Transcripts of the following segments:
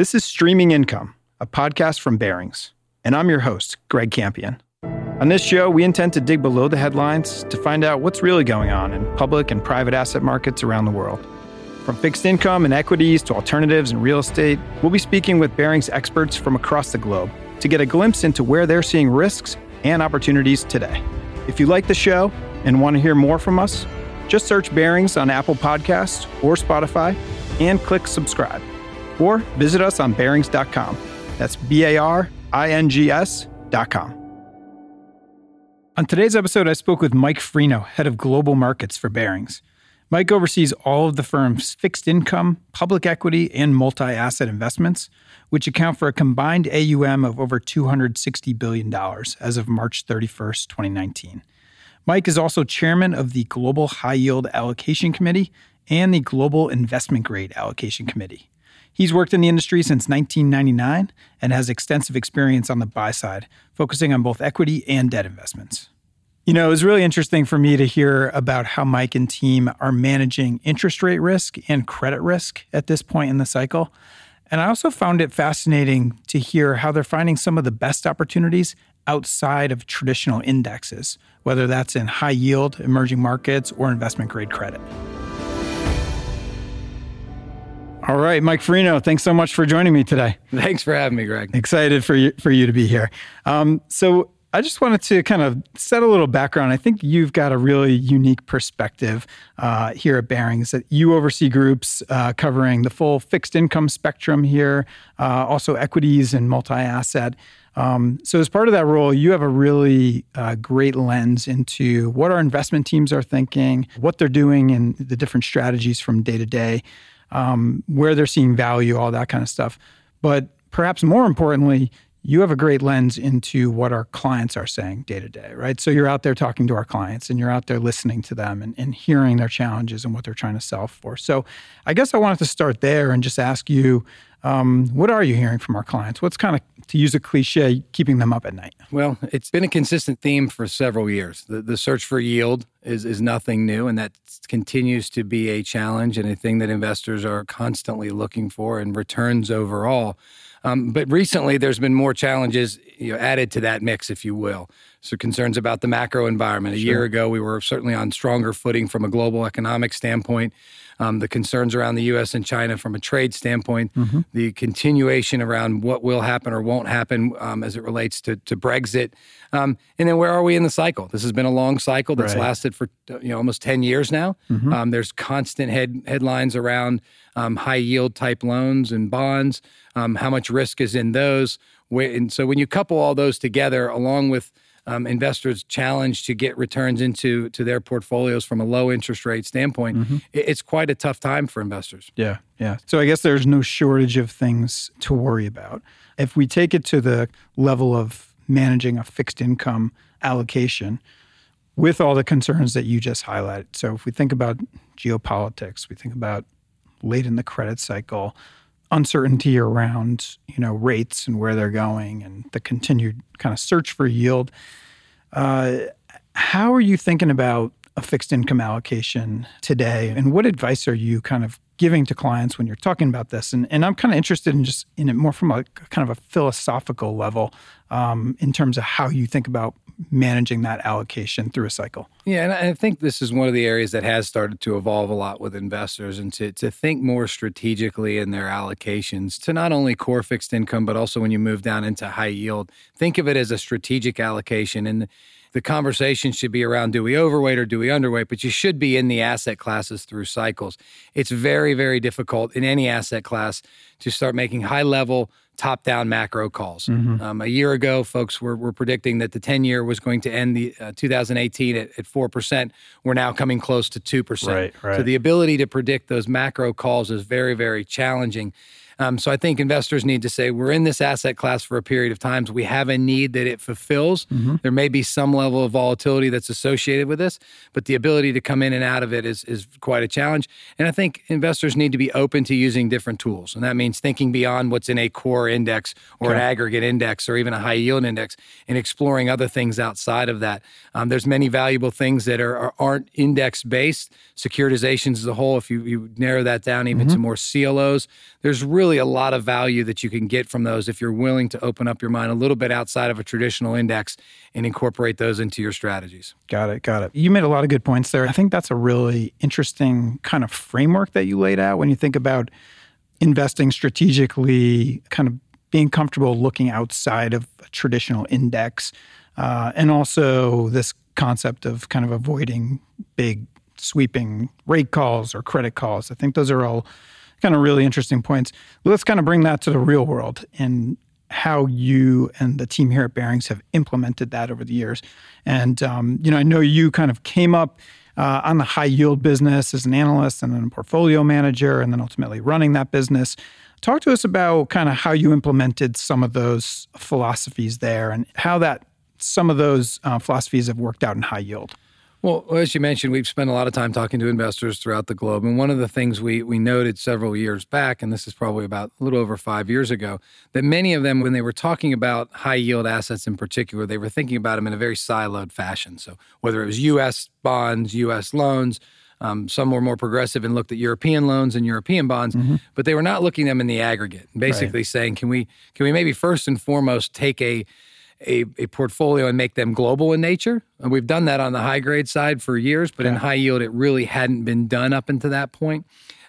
This is Streaming Income, a podcast from Barings, and I'm your host, Greg Campion. On this show, we intend to dig below the headlines to find out what's really going on in public and private asset markets around the world. From fixed income and equities to alternatives and real estate, we'll be speaking with Barings experts from across the globe to get a glimpse into where they're seeing risks and opportunities today. If you like the show and want to hear more from us, just search Barings on Apple Podcasts or Spotify and click subscribe. Or visit us on Barings.com. That's B A R I N G S.com. On today's episode, I spoke with Mike Freno, head of global markets for Barings. Mike oversees all of the firm's fixed income, public equity, and multi asset investments, which account for a combined AUM of over $260 billion as of March 31st, 2019. Mike is also chairman of the Global High Yield Allocation Committee and the Global Investment Grade Allocation Committee. He's worked in the industry since 1999 and has extensive experience on the buy side, focusing on both equity and debt investments. You know, it was really interesting for me to hear about how Mike and team are managing interest rate risk and credit risk at this point in the cycle. And I also found it fascinating to hear how they're finding some of the best opportunities outside of traditional indexes, whether that's in high yield, emerging markets, or investment grade credit. All right, Mike Freno, thanks so much for joining me today. Thanks for having me, Greg. Excited for you for you to be here. Um, so I just wanted to kind of set a little background. I think you've got a really unique perspective uh, here at Barings that you oversee groups uh, covering the full fixed income spectrum here, uh, also equities and multi asset. Um, so, as part of that role, you have a really uh, great lens into what our investment teams are thinking, what they're doing, and the different strategies from day to day, um, where they're seeing value, all that kind of stuff. But perhaps more importantly, you have a great lens into what our clients are saying day to day, right? So you're out there talking to our clients and you're out there listening to them and, and, hearing their challenges and what they're trying to solve for. So I guess I wanted to start there and just ask you um, what are you hearing from our clients? What's kind of, to use a cliche, keeping them up at night? Well, it's been a consistent theme for several years. The, the search for yield is, is nothing new, and that continues to be a challenge and a thing that investors are constantly looking for, and returns overall. Um, but recently, there's been more challenges you know, added to that mix, if you will. So concerns about the macro environment. A sure. year ago, we were certainly on stronger footing from a global economic standpoint. Um, the concerns around the U.S. and China from a trade standpoint, mm-hmm. the continuation around what will happen or won't happen um, as it relates to, to Brexit, um, and then where are we in the cycle? This has been a long cycle that's right. lasted for you know almost ten years now. Mm-hmm. Um, there's constant head, headlines around um, high yield type loans and bonds. Um, how much risk is in those? And so when you couple all those together, along with um, investors' challenged to get returns into to their portfolios from a low interest rate standpoint, mm-hmm. it's quite a tough time for investors. Yeah, yeah. So I guess there's no shortage of things to worry about. If we take it to the level of managing a fixed income allocation, with all the concerns that you just highlighted. So if we think about geopolitics, we think about late in the credit cycle, uncertainty around you know rates and where they're going, and the continued kind of search for yield. Uh, how are you thinking about a fixed income allocation today, and what advice are you kind of giving to clients when you're talking about this? And, and I'm kind of interested in just in it more from a kind of a philosophical level um, in terms of how you think about managing that allocation through a cycle. Yeah, and I think this is one of the areas that has started to evolve a lot with investors and to, to think more strategically in their allocations to not only core fixed income, but also when you move down into high yield, think of it as a strategic allocation. And the conversation should be around do we overweight or do we underweight, but you should be in the asset classes through cycles. It's very, very difficult in any asset class to start making high level top down macro calls. Mm-hmm. Um, a year ago, folks were, were predicting that the 10 year was going to end the uh, 2018 at, at 4%. We're now coming close to 2%. Right, right. So the ability to predict those macro calls is very, very challenging. Um, so I think investors need to say we're in this asset class for a period of times. We have a need that it fulfills. Mm-hmm. There may be some level of volatility that's associated with this, but the ability to come in and out of it is is quite a challenge. And I think investors need to be open to using different tools, and that means thinking beyond what's in a core index or okay. an aggregate index or even a high yield index, and exploring other things outside of that. Um, there's many valuable things that are, are aren't index based. Securitizations as a whole, if you, you narrow that down even mm-hmm. to more CLOs, there's really really a lot of value that you can get from those if you're willing to open up your mind a little bit outside of a traditional index and incorporate those into your strategies. Got it. Got it. You made a lot of good points there. I think that's a really interesting kind of framework that you laid out when you think about investing strategically, kind of being comfortable looking outside of a traditional index, uh, and also this concept of kind of avoiding big sweeping rate calls or credit calls. I think those are all kind of really interesting points. Let's kind of bring that to the real world and how you and the team here at Barings have implemented that over the years. And um, you know, I know you kind of came up uh, on the high yield business as an analyst and then a portfolio manager, and then ultimately running that business. Talk to us about kind of how you implemented some of those philosophies there and how that some of those uh, philosophies have worked out in high yield. Well, as you mentioned, we've spent a lot of time talking to investors throughout the globe. And one of the things we, we noted several years back, and this is probably about a little over five years ago, that many of them, when they were talking about high yield assets in particular, they were thinking about them in a very siloed fashion. So whether it was US bonds, US loans, um, some were more progressive and looked at European loans and European bonds, mm-hmm. but they were not looking at them in the aggregate. Basically, right. saying, can we can we maybe first and foremost take a a, a portfolio and make them global in nature. And we've done that on the high grade side for years, but yeah. in high yield, it really hadn't been done up until that point.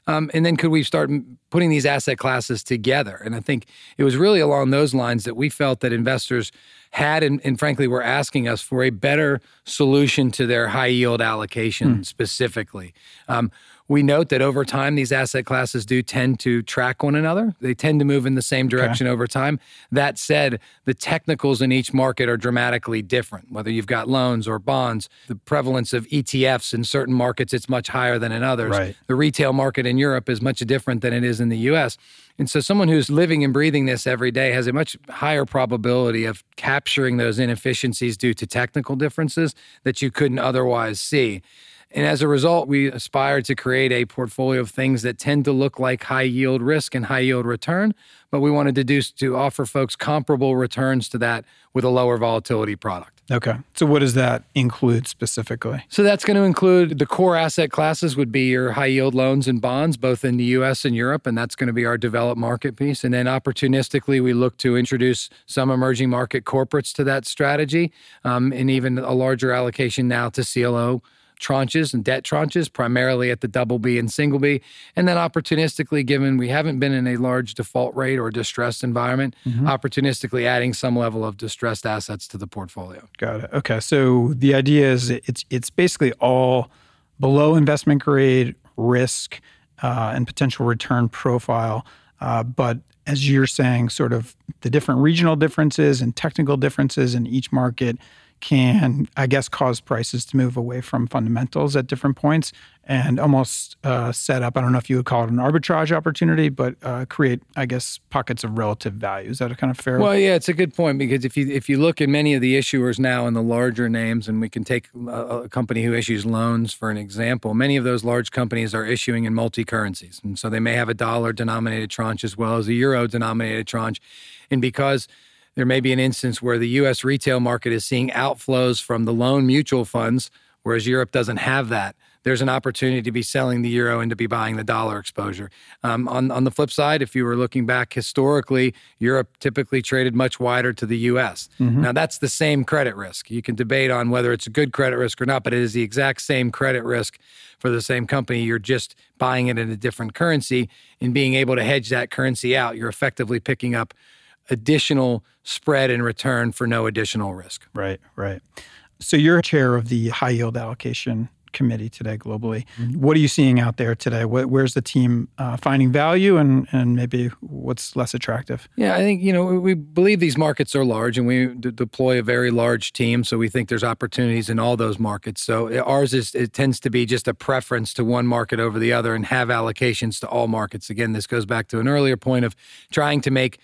Um, and then could we start putting these asset classes together? And I think it was really along those lines that we felt that investors had and, and frankly were asking us for a better solution to their high yield allocation hmm. specifically. Um, we note that over time, these asset classes do tend to track one another. They tend to move in the same direction okay. over time. That said, the technicals in each market are dramatically different. Whether you've got loans or bonds, the prevalence of ETFs in certain markets it's much higher than in others. Right. The retail market in Europe is much different than it is in the U.S. And so, someone who's living and breathing this every day has a much higher probability of capturing those inefficiencies due to technical differences that you couldn't otherwise see. And as a result, we aspire to create a portfolio of things that tend to look like high yield risk and high yield return, but we wanted to do to offer folks comparable returns to that with a lower volatility product. Okay. So what does that include specifically? So that's going to include the core asset classes would be your high yield loans and bonds both in the US and Europe and that's going to be our developed market piece and then opportunistically we look to introduce some emerging market corporates to that strategy um, and even a larger allocation now to CLO tranches and debt tranches, primarily at the double B and single B. And then opportunistically, given we haven't been in a large default rate or distressed environment, mm-hmm. opportunistically adding some level of distressed assets to the portfolio. Got it. Okay. So the idea is it's it's basically all below investment grade risk uh, and potential return profile. Uh, but as you're saying, sort of the different regional differences and technical differences in each market can, I guess, cause prices to move away from fundamentals at different points and almost uh, set up, I don't know if you would call it an arbitrage opportunity, but uh, create, I guess, pockets of relative value. Is that a kind of fair? Well, yeah, it's a good point because if you if you look at many of the issuers now in the larger names, and we can take a, a company who issues loans for an example, many of those large companies are issuing in multi currencies, and so they may have a dollar denominated tranche as well as a euro denominated tranche, and because there may be an instance where the US retail market is seeing outflows from the loan mutual funds, whereas Europe doesn't have that. There's an opportunity to be selling the euro and to be buying the dollar exposure. Um, on, on the flip side, if you were looking back historically, Europe typically traded much wider to the US. Mm-hmm. Now, that's the same credit risk. You can debate on whether it's a good credit risk or not, but it is the exact same credit risk for the same company. You're just buying it in a different currency and being able to hedge that currency out. You're effectively picking up additional spread in return for no additional risk. Right, right. So you're chair of the high yield allocation committee today globally. Mm-hmm. What are you seeing out there today? where's the team uh, finding value and, and maybe what's less attractive? Yeah, I think, you know, we believe these markets are large and we d- deploy a very large team. So we think there's opportunities in all those markets. So ours is, it tends to be just a preference to one market over the other and have allocations to all markets. Again, this goes back to an earlier point of trying to make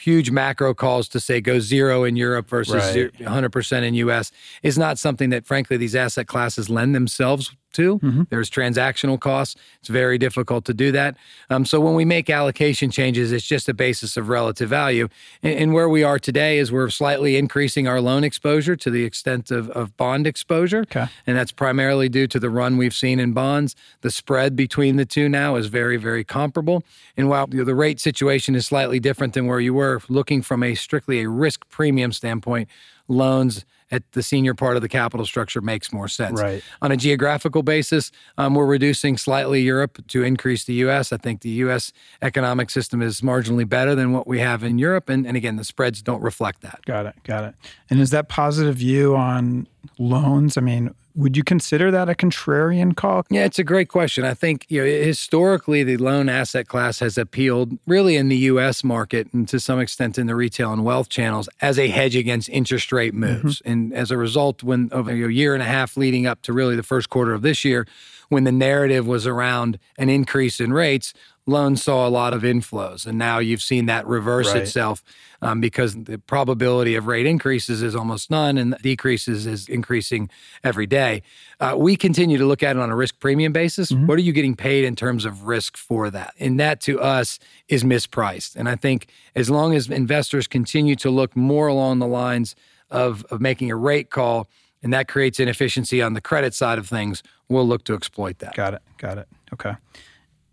huge macro calls to say go zero in Europe versus right. 100% in US is not something that, frankly, these asset classes lend themselves to. Mm-hmm. There's transactional costs. It's very difficult to do that. Um, so when we make allocation changes, it's just a basis of relative value. And, and, where we are today is we're slightly increasing our loan exposure to the extent of, of bond exposure. Okay. And that's primarily due to the run we've seen in bonds. The spread between the two now is very, very comparable. And while the rate situation is slightly different than where you were looking from a strictly a risk premium standpoint, loans at the senior part of the capital structure makes more sense. Right. On a geographical basis, um, we're reducing slightly Europe to increase the U.S. I think the U.S. economic system is marginally better than what we have in Europe, and, and again, the spreads don't reflect that. Got it. Got it. And is that positive view on loans? I mean, would you consider that a contrarian call? Yeah, it's a great question. I think you know historically the loan asset class has appealed really in the U.S. market and to some extent in the retail and wealth channels as a hedge against interest rate moves. Mm-hmm. And as a result, when over a year and a half leading up to really the first quarter of this year, when the narrative was around an increase in rates, loans saw a lot of inflows. And now you've seen that reverse right. itself um, because the probability of rate increases is almost none and decreases is increasing every day. Uh, we continue to look at it on a risk premium basis. Mm-hmm. What are you getting paid in terms of risk for that? And that to us is mispriced. And I think as long as investors continue to look more along the lines of, of making a rate call, and that creates inefficiency on the credit side of things, we'll look to exploit that. Got it. Got it. Okay.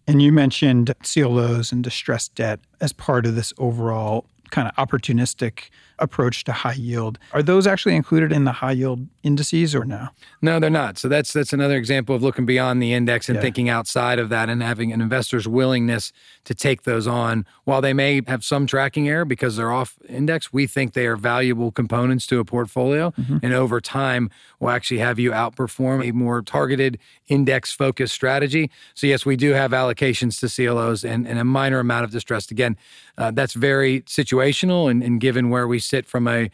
And you mentioned CLOs and distressed debt as part of this overall kind of opportunistic approach to high yield. Are those actually included in the high yield indices or no? No, they're not. So that's that's another example of looking beyond the index and yeah. thinking outside of that and having an investor's willingness to take those on. While they may have some tracking error because they're off index, we think they are valuable components to a portfolio. Mm-hmm. And over time will actually have you outperform a more targeted index focused strategy. So yes, we do have allocations to CLOs and, and a minor amount of distressed. Again, uh, that's very situational and, and given where we sit from a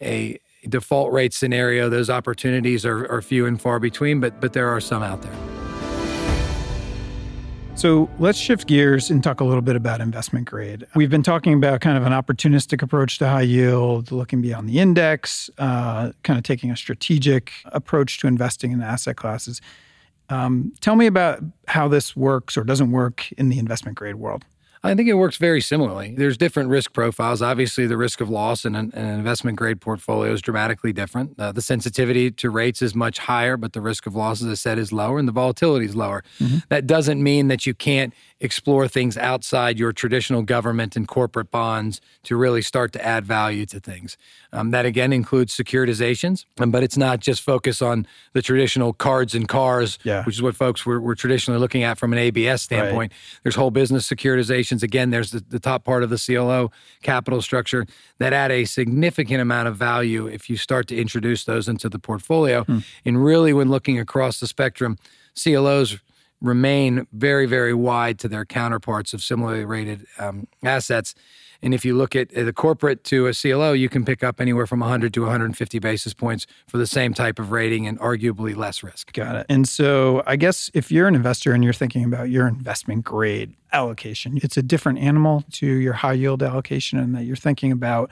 a default rate scenario, those opportunities are, are few and far between, but but there are some out there. So let's shift gears and talk a little bit about investment grade. We've been talking about kind of an opportunistic approach to high yield, looking beyond the index, uh, kind of taking a strategic approach to investing in asset classes. Um, tell me about how this works or doesn't work in the investment grade world. I think it works very similarly. There's different risk profiles. Obviously, the risk of loss in an, an investment grade portfolio is dramatically different. Uh, the sensitivity to rates is much higher, but the risk of loss, as I said, is lower and the volatility is lower. Mm-hmm. That doesn't mean that you can't explore things outside your traditional government and corporate bonds to really start to add value to things. Um, that again includes securitizations, um, but it's not just focus on the traditional cards and cars, yeah. which is what folks were, were, traditionally looking at from an ABS standpoint. Right. There's whole business securitizations. Again, there's the, the top part of the CLO capital structure that add a significant amount of value if you start to introduce those into the portfolio. Hmm. And really, when looking across the spectrum, CLOs remain very, very wide to their counterparts of similarly rated um, assets. And if you look at the corporate to a CLO, you can pick up anywhere from 100 to 150 basis points for the same type of rating and arguably less risk. Got it. And so I guess if you're an investor and you're thinking about your investment grade allocation, it's a different animal to your high yield allocation, and that you're thinking about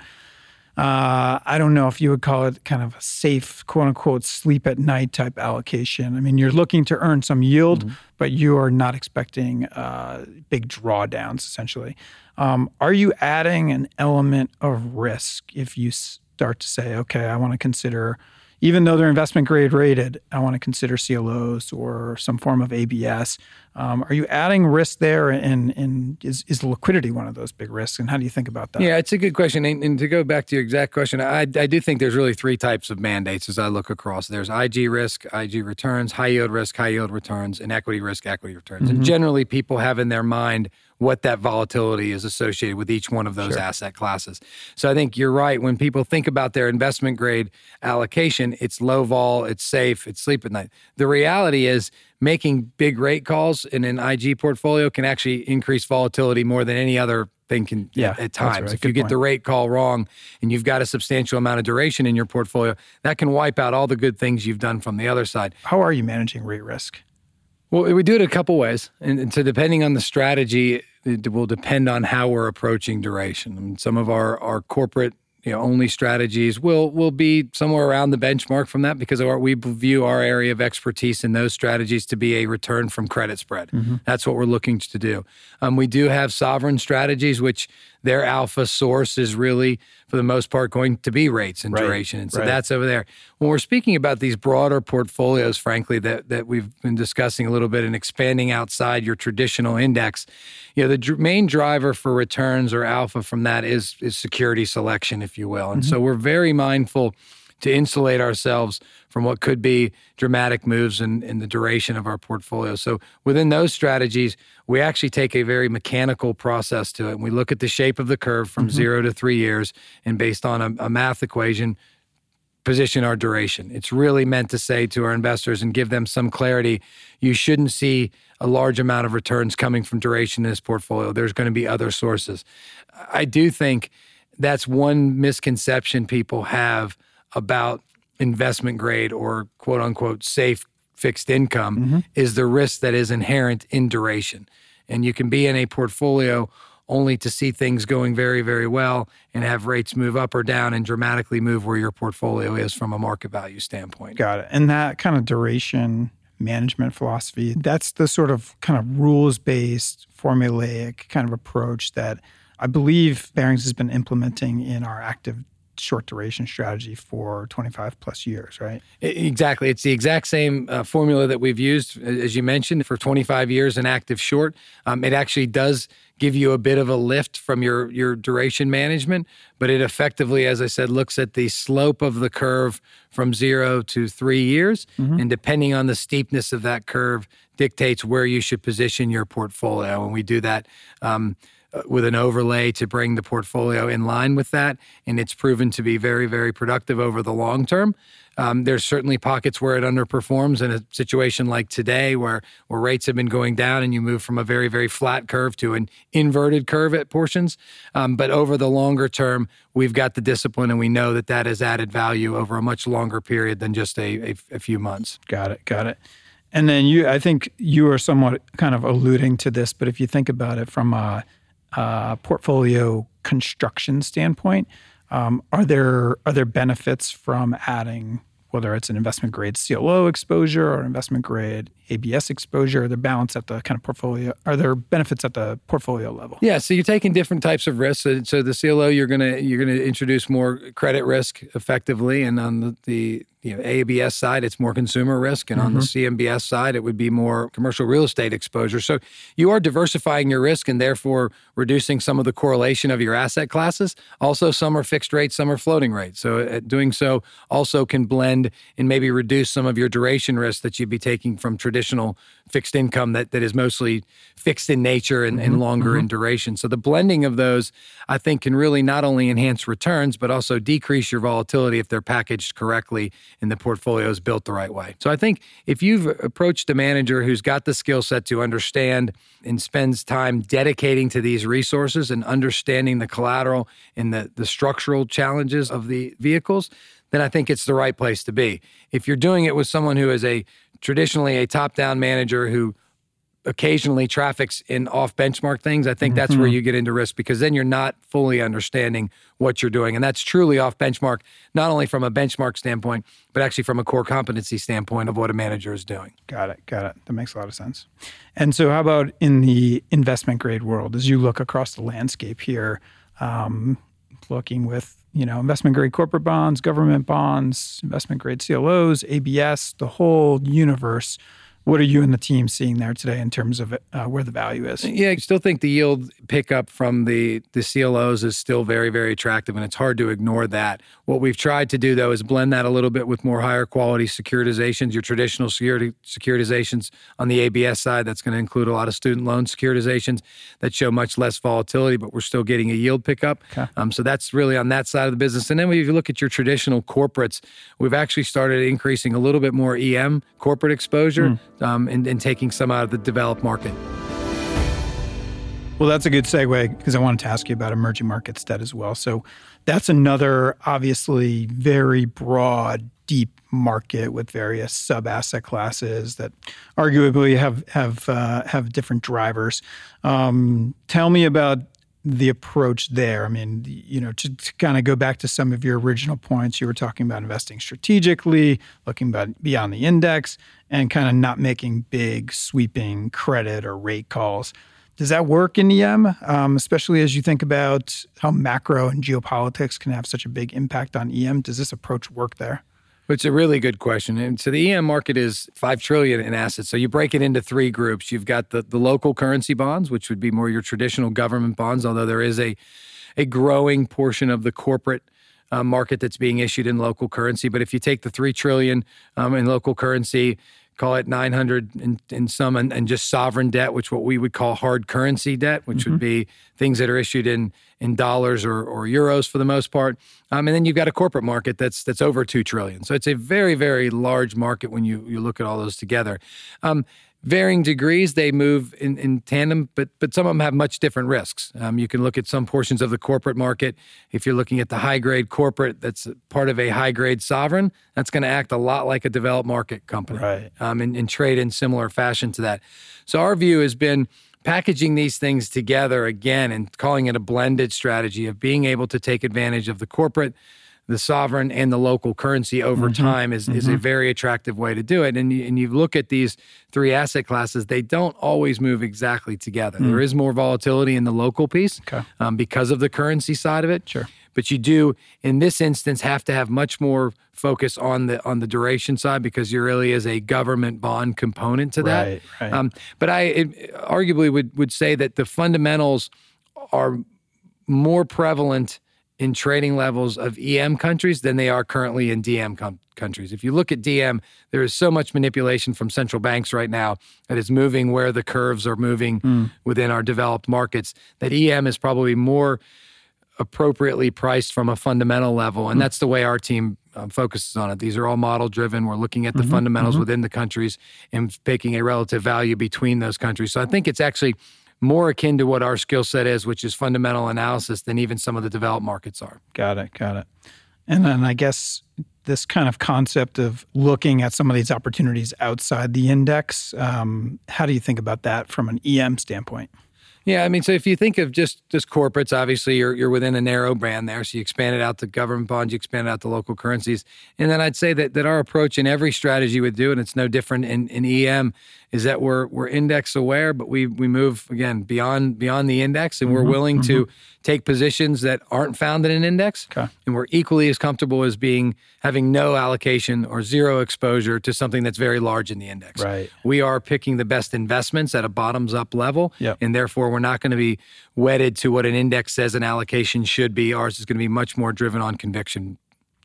uh, I don't know if you would call it kind of a safe, quote unquote, sleep at night type allocation. I mean, you're looking to earn some yield, mm-hmm. but you are not expecting uh, big drawdowns, essentially. Um, are you adding an element of risk if you start to say, okay, I want to consider even though they're investment grade rated, I want to consider CLOs or some form of ABS. Um, are you adding risk there, and, and is, is liquidity one of those big risks? And how do you think about that? Yeah, it's a good question. And, and to go back to your exact question, I, I do think there's really three types of mandates as I look across. There's IG risk, IG returns, high yield risk, high yield returns, and equity risk, equity returns. Mm-hmm. And generally, people have in their mind what that volatility is associated with each one of those sure. asset classes. So I think you're right. When people think about their investment grade allocation, it's low vol, it's safe, it's sleep at night. The reality is making big rate calls in an IG portfolio can actually increase volatility more than any other thing can yeah, at, at times. Right. If Good you get point. the rate call wrong and you've got a substantial amount of duration in your portfolio, that can wipe out all the good things you've done from the other side. How are you managing rate risk? Well, we do it a couple ways, and, so depending on the strategy, it will depend on how we're approaching duration. I mean, some of our, our corporate you know, only strategies will will be somewhere around the benchmark from that because our, we view our area of expertise in those strategies to be a return from credit spread. Mm-hmm. That's what we're looking to do. Um, we do have sovereign strategies, which their alpha source is really, for the most part, going to be rates and right. duration, and so right. that's over there. When we're speaking about these broader portfolios, frankly, that that we've been discussing a little bit and expanding outside your traditional index, you know, the dr- main driver for returns or alpha from that is is security selection, if you will, and mm-hmm. so we're very mindful to insulate ourselves from what could be dramatic moves in, in the duration of our portfolio. So within those strategies, we actually take a very mechanical process to it. And we look at the shape of the curve from mm-hmm. zero to three years, and based on a, a math equation, position our duration. It's really meant to say to our investors and give them some clarity. You shouldn't see a large amount of returns coming from duration in this portfolio. There's going to be other sources. I do think that's one misconception people have about investment grade or quote unquote safe fixed income mm-hmm. is the risk that is inherent in duration. And you can be in a portfolio only to see things going very, very well and have rates move up or down and dramatically move where your portfolio is from a market value standpoint. Got it. And that kind of duration management philosophy, that's the sort of kind of rules based, formulaic kind of approach that I believe Barings has been implementing in our active short duration strategy for 25 plus years, right? Exactly. It's the exact same uh, formula that we've used, as you mentioned, for 25 years in active short. Um, it actually does give you a bit of a lift from your, your duration management, but it effectively, as I said, looks at the slope of the curve from zero to three years. Mm-hmm. And depending on the steepness of that curve, dictates where you should position your portfolio. And we do that. Um, with an overlay to bring the portfolio in line with that. And it's proven to be very, very productive over the long term. Um, there's certainly pockets where it underperforms in a situation like today where, where rates have been going down and you move from a very, very flat curve to an inverted curve at portions. Um, but over the longer term, we've got the discipline and we know that that has added value over a much longer period than just a, a, a few months. Got it. Got it. And then you, I think you are somewhat kind of alluding to this, but if you think about it from a uh, portfolio construction standpoint, um, are there are there benefits from adding whether it's an investment grade CLO exposure or investment grade ABS exposure? Are there balance at the kind of portfolio? Are there benefits at the portfolio level? Yeah, so you're taking different types of risks. So, so the CLO, you're gonna you're gonna introduce more credit risk effectively, and on the, the you know, ABS side, it's more consumer risk, and mm-hmm. on the mm-hmm. CMBS side, it would be more commercial real estate exposure. So you are diversifying your risk and therefore reducing some of the correlation of your asset classes. Also, some are fixed rates, some are floating rates. So uh, doing so also can blend and maybe reduce some of your duration risk that you'd be taking from traditional fixed income that, that is mostly fixed in nature and, mm-hmm. and longer mm-hmm. in duration. So the blending of those, I think, can really not only enhance returns, but also decrease your volatility if they're packaged correctly and the portfolio is built the right way. So I think if you've approached a manager who's got the skill set to understand and spends time dedicating to these resources and understanding the collateral and the, the structural challenges of the vehicles, then I think it's the right place to be. If you're doing it with someone who is a traditionally a top down manager who occasionally traffics in off benchmark things, I think that's mm-hmm. where you get into risk because then you're not fully understanding what you're doing. And that's truly off benchmark, not only from a benchmark standpoint, but actually from a core competency standpoint of what a manager is doing. Got it. Got it. That makes a lot of sense. And so, how about in the investment grade world, as you look across the landscape here, um, looking with you know investment grade corporate bonds, government bonds, investment grade CLOs, ABS, the whole universe what are you and the team seeing there today in terms of uh, where the value is? Yeah, I still think the yield pickup from the the CLOs is still very very attractive, and it's hard to ignore that. What we've tried to do though is blend that a little bit with more higher quality securitizations, your traditional security securitizations on the ABS side. That's going to include a lot of student loan securitizations that show much less volatility, but we're still getting a yield pickup. Okay. Um, so that's really on that side of the business. And then when you look at your traditional corporates, we've actually started increasing a little bit more EM corporate exposure. Mm um, and, and taking some out of the developed market. Well, that's a good segue because I wanted to ask you about emerging markets debt as well. So that's another obviously very broad, deep market with various sub asset classes that arguably have have uh, have different drivers. Um, tell me about the approach there? I mean, you know, to, to kind of go back to some of your original points, you were talking about investing strategically, looking about beyond the index, and kind of not making big sweeping credit or rate calls. Does that work in EM, um, especially as you think about how macro and geopolitics can have such a big impact on EM? Does this approach work there? It's a really good question. And so the EM market is five trillion in assets. So you break it into three groups. You've got the, the local currency bonds, which would be more your traditional government bonds, although there is a a growing portion of the corporate uh, market that's being issued in local currency. But if you take the three trillion um, in local currency, call it 900 in, in some and, and, just sovereign debt which what we would call hard currency debt which mm-hmm. would be things that are issued in in dollars or, or euros for the most part. Um, and then you've got a corporate market that's that's over 2 trillion. So it's a very very large market when you you look at all those together. Um, varying degrees they move in, in tandem but but some of them have much different risks. Um, you can look at some portions of the corporate market. If you're looking at the high grade corporate that's part of a high grade sovereign that's going to act a lot like a developed market company right. um, and, and trade in similar fashion to that. So our view has been packaging these things together again and calling it a blended strategy of being able to take advantage of the corporate the sovereign and the local currency over mm-hmm. time is, mm-hmm. is a mm-hmm. very attractive way to do it. And you, and you look at these three asset classes, they don't always move exactly together. Mm. There is more volatility in the local piece okay. um, because of the currency side of it. Sure. But you do, in this instance, have to have much more focus on the on the duration side because there really is a government bond component to that. Right, right. Um, but I it, arguably would would say that the fundamentals are more prevalent in trading levels of EM countries than they are currently in DM com- countries. If you look at DM, there is so much manipulation from central banks right now that is moving where the curves are moving mm. within our developed markets, that EM is probably more appropriately priced from a fundamental level. And mm. that's the way our team um, focuses on it. These are all model driven. We're looking at the mm-hmm, fundamentals mm-hmm. within the countries and picking a relative value between those countries. So I think it's actually more akin to what our skill set is, which is fundamental analysis, than even some of the developed markets are. Got it. Got it. And then I guess this kind of concept of looking at some of these opportunities outside the index, um, how do you think about that from an EM standpoint? Yeah, I mean, so if you think of just just corporates, obviously you're you're within a narrow band there. So you expand it out to government bonds, you expand it out to local currencies, and then I'd say that that our approach in every strategy would do, and it's no different in, in EM, is that we're we're index aware, but we we move again beyond beyond the index, and mm-hmm, we're willing mm-hmm. to take positions that aren't found in an index, okay. and we're equally as comfortable as being having no allocation or zero exposure to something that's very large in the index. Right. We are picking the best investments at a bottoms up level, yep. and therefore we're not going to be wedded to what an index says an allocation should be. Ours is going to be much more driven on conviction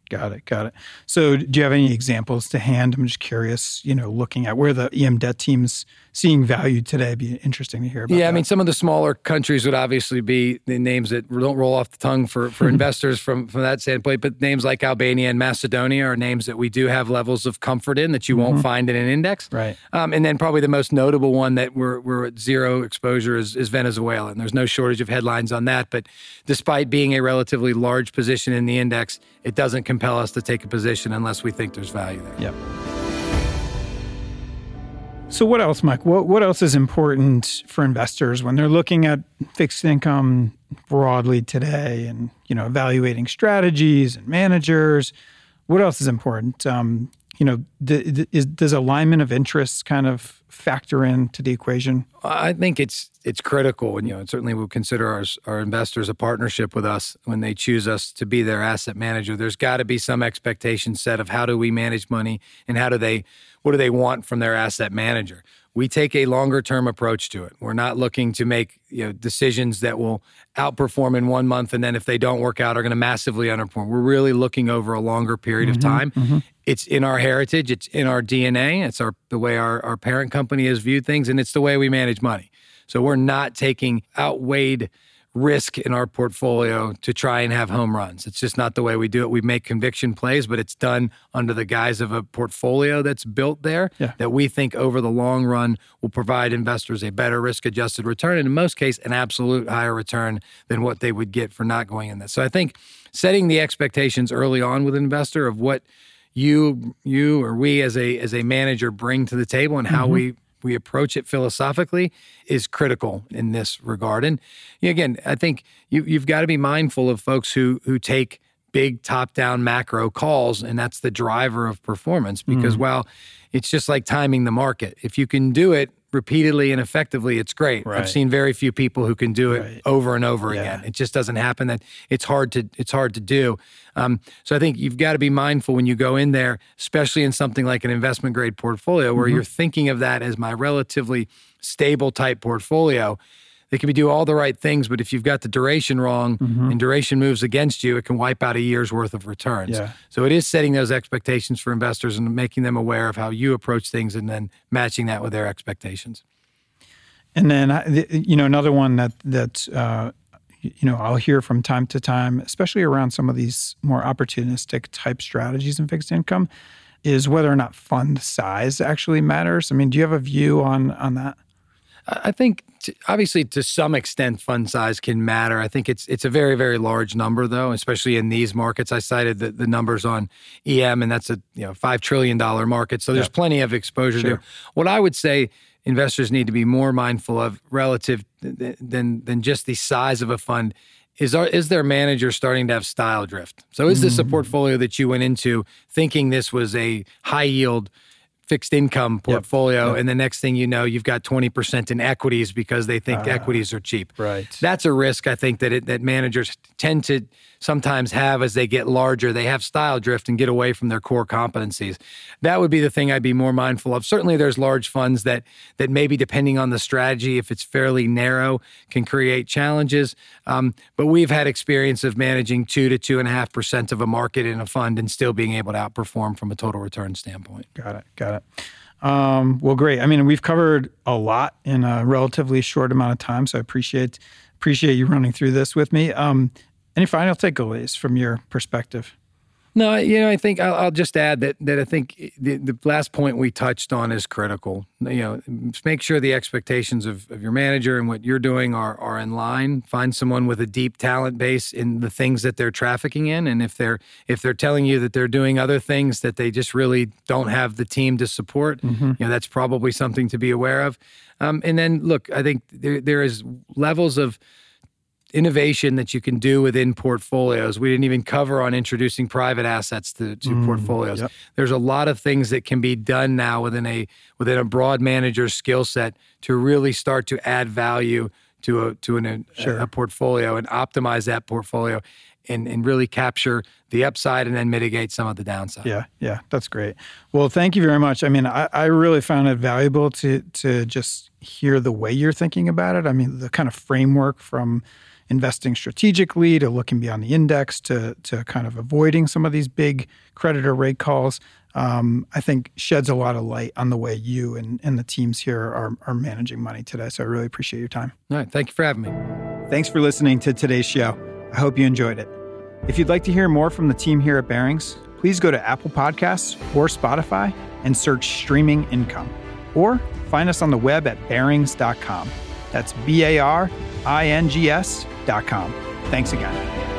Got it. Got it. So, do you have any examples to hand? I'm just curious, you know, looking at where the EM debt teams seeing value today. It'd be interesting to hear about. Yeah, that. I mean, some of the smaller countries would obviously be the names that don't roll off the tongue for, for investors from, from that standpoint. But names like Albania and Macedonia are names that we do have levels of comfort in that you mm-hmm. won't find in an index. Right. Um, and then probably the most notable one that we're, we're at zero exposure is, is Venezuela. And there's no shortage of headlines on that. But despite being a relatively large position in the index, it doesn't compel us to take a position unless we think there's value there. Yep. So what else, Mike? What what else is important for investors when they're looking at fixed income broadly today, and you know, evaluating strategies and managers? What else is important? Um, you know, is, does alignment of interests kind of factor into the equation? I think it's it's critical, and you know, certainly we'll consider our our investors a partnership with us when they choose us to be their asset manager. There's got to be some expectation set of how do we manage money and how do they what do they want from their asset manager we take a longer term approach to it. We're not looking to make you know decisions that will outperform in one month and then if they don't work out are going to massively underperform. We're really looking over a longer period mm-hmm, of time. Mm-hmm. It's in our heritage, it's in our DNA, it's our the way our, our parent company has viewed things, and it's the way we manage money. So we're not taking outweighed risk in our portfolio to try and have home runs. It's just not the way we do it. We make conviction plays, but it's done under the guise of a portfolio that's built there yeah. that we think over the long run will provide investors a better risk adjusted return. And in most cases, an absolute higher return than what they would get for not going in this. So I think setting the expectations early on with an investor of what you you or we as a as a manager bring to the table and how mm-hmm. we we approach it philosophically is critical in this regard. And again, I think you, you've got to be mindful of folks who who take big top down macro calls, and that's the driver of performance. Because mm. while it's just like timing the market, if you can do it repeatedly and effectively, it's great. Right. I've seen very few people who can do it right. over and over yeah. again. It just doesn't happen. That it's hard to it's hard to do. Um, so I think you've got to be mindful when you go in there, especially in something like an investment grade portfolio, where mm-hmm. you're thinking of that as my relatively stable type portfolio they can be do all the right things, but if you've got the duration wrong mm-hmm. and duration moves against you, it can wipe out a year's worth of returns. Yeah. So it is setting those expectations for investors and making them aware of how you approach things and then matching that with their expectations. And then, you know, another one that that uh, you know I'll hear from time to time, especially around some of these more opportunistic type strategies in fixed income, is whether or not fund size actually matters. I mean, do you have a view on on that? I think to, obviously to some extent fund size can matter. I think it's it's a very very large number though, especially in these markets. I cited the, the numbers on EM, and that's a you know five trillion dollar market. So there's plenty of exposure sure. there. What I would say investors need to be more mindful of relative than than just the size of a fund is our, is their manager starting to have style drift? So is this a mm. portfolio that you went into thinking this was a high yield fixed income portfolio, yep. and the next thing you know, you've got twenty percent in equities because they think uh, equities are cheap. Right. That's a risk I think that it, that managers tend to sometimes have as they get larger. They have style drift and get away from their core competencies. That would be the thing I'd be more mindful of. Certainly, there's large funds that that maybe depending on the strategy, if it's fairly narrow, can create challenges. Um, but we've had experience of managing two to two and a half percent of a market in a fund and still being able to outperform from a total return standpoint. Got it. Got it. Um, well, great. I mean, we've covered a lot in a relatively short amount of time, so I appreciate appreciate you running through this with me. Um, any final takeaways from your perspective? No, you know, I think I'll, I'll, just add that that I think the, the, last point we touched on is critical. You know, make sure the expectations of, of your manager and what you're doing are are in line. Find someone with a deep talent base in the things that they're trafficking in, and if they're if they're telling you that they're doing other things that they just really don't have the team to support, mm-hmm. you know, that's probably something to be aware of. Um, and then, look, I think there there is levels of innovation that you can do within portfolios. We didn't even cover on introducing private assets to, to mm, portfolios. Yep. There's a lot of things that can be done now within a within a broad manager's skill set to really start to add value to a to an, sure. a, a portfolio and optimize that portfolio and, and really capture the upside and then mitigate some of the downside. Yeah, yeah, that's great. Well, thank you very much. I mean, I, I really found it valuable to to just hear the way you're thinking about it. I mean, the kind of framework from investing strategically to looking beyond the index to, to kind of avoiding some of these big creditor rate calls, um, I think sheds a lot of light on the way you and, and the teams here are, are managing money today. So I really appreciate your time. All right. Thank you for having me. Thanks for listening to today's show. I hope you enjoyed it. If you'd like to hear more from the team here at Barings, please go to Apple Podcasts or Spotify and search Streaming Income. Or find us on the web at barings.com. That's B A R I N G S dot com. Thanks again.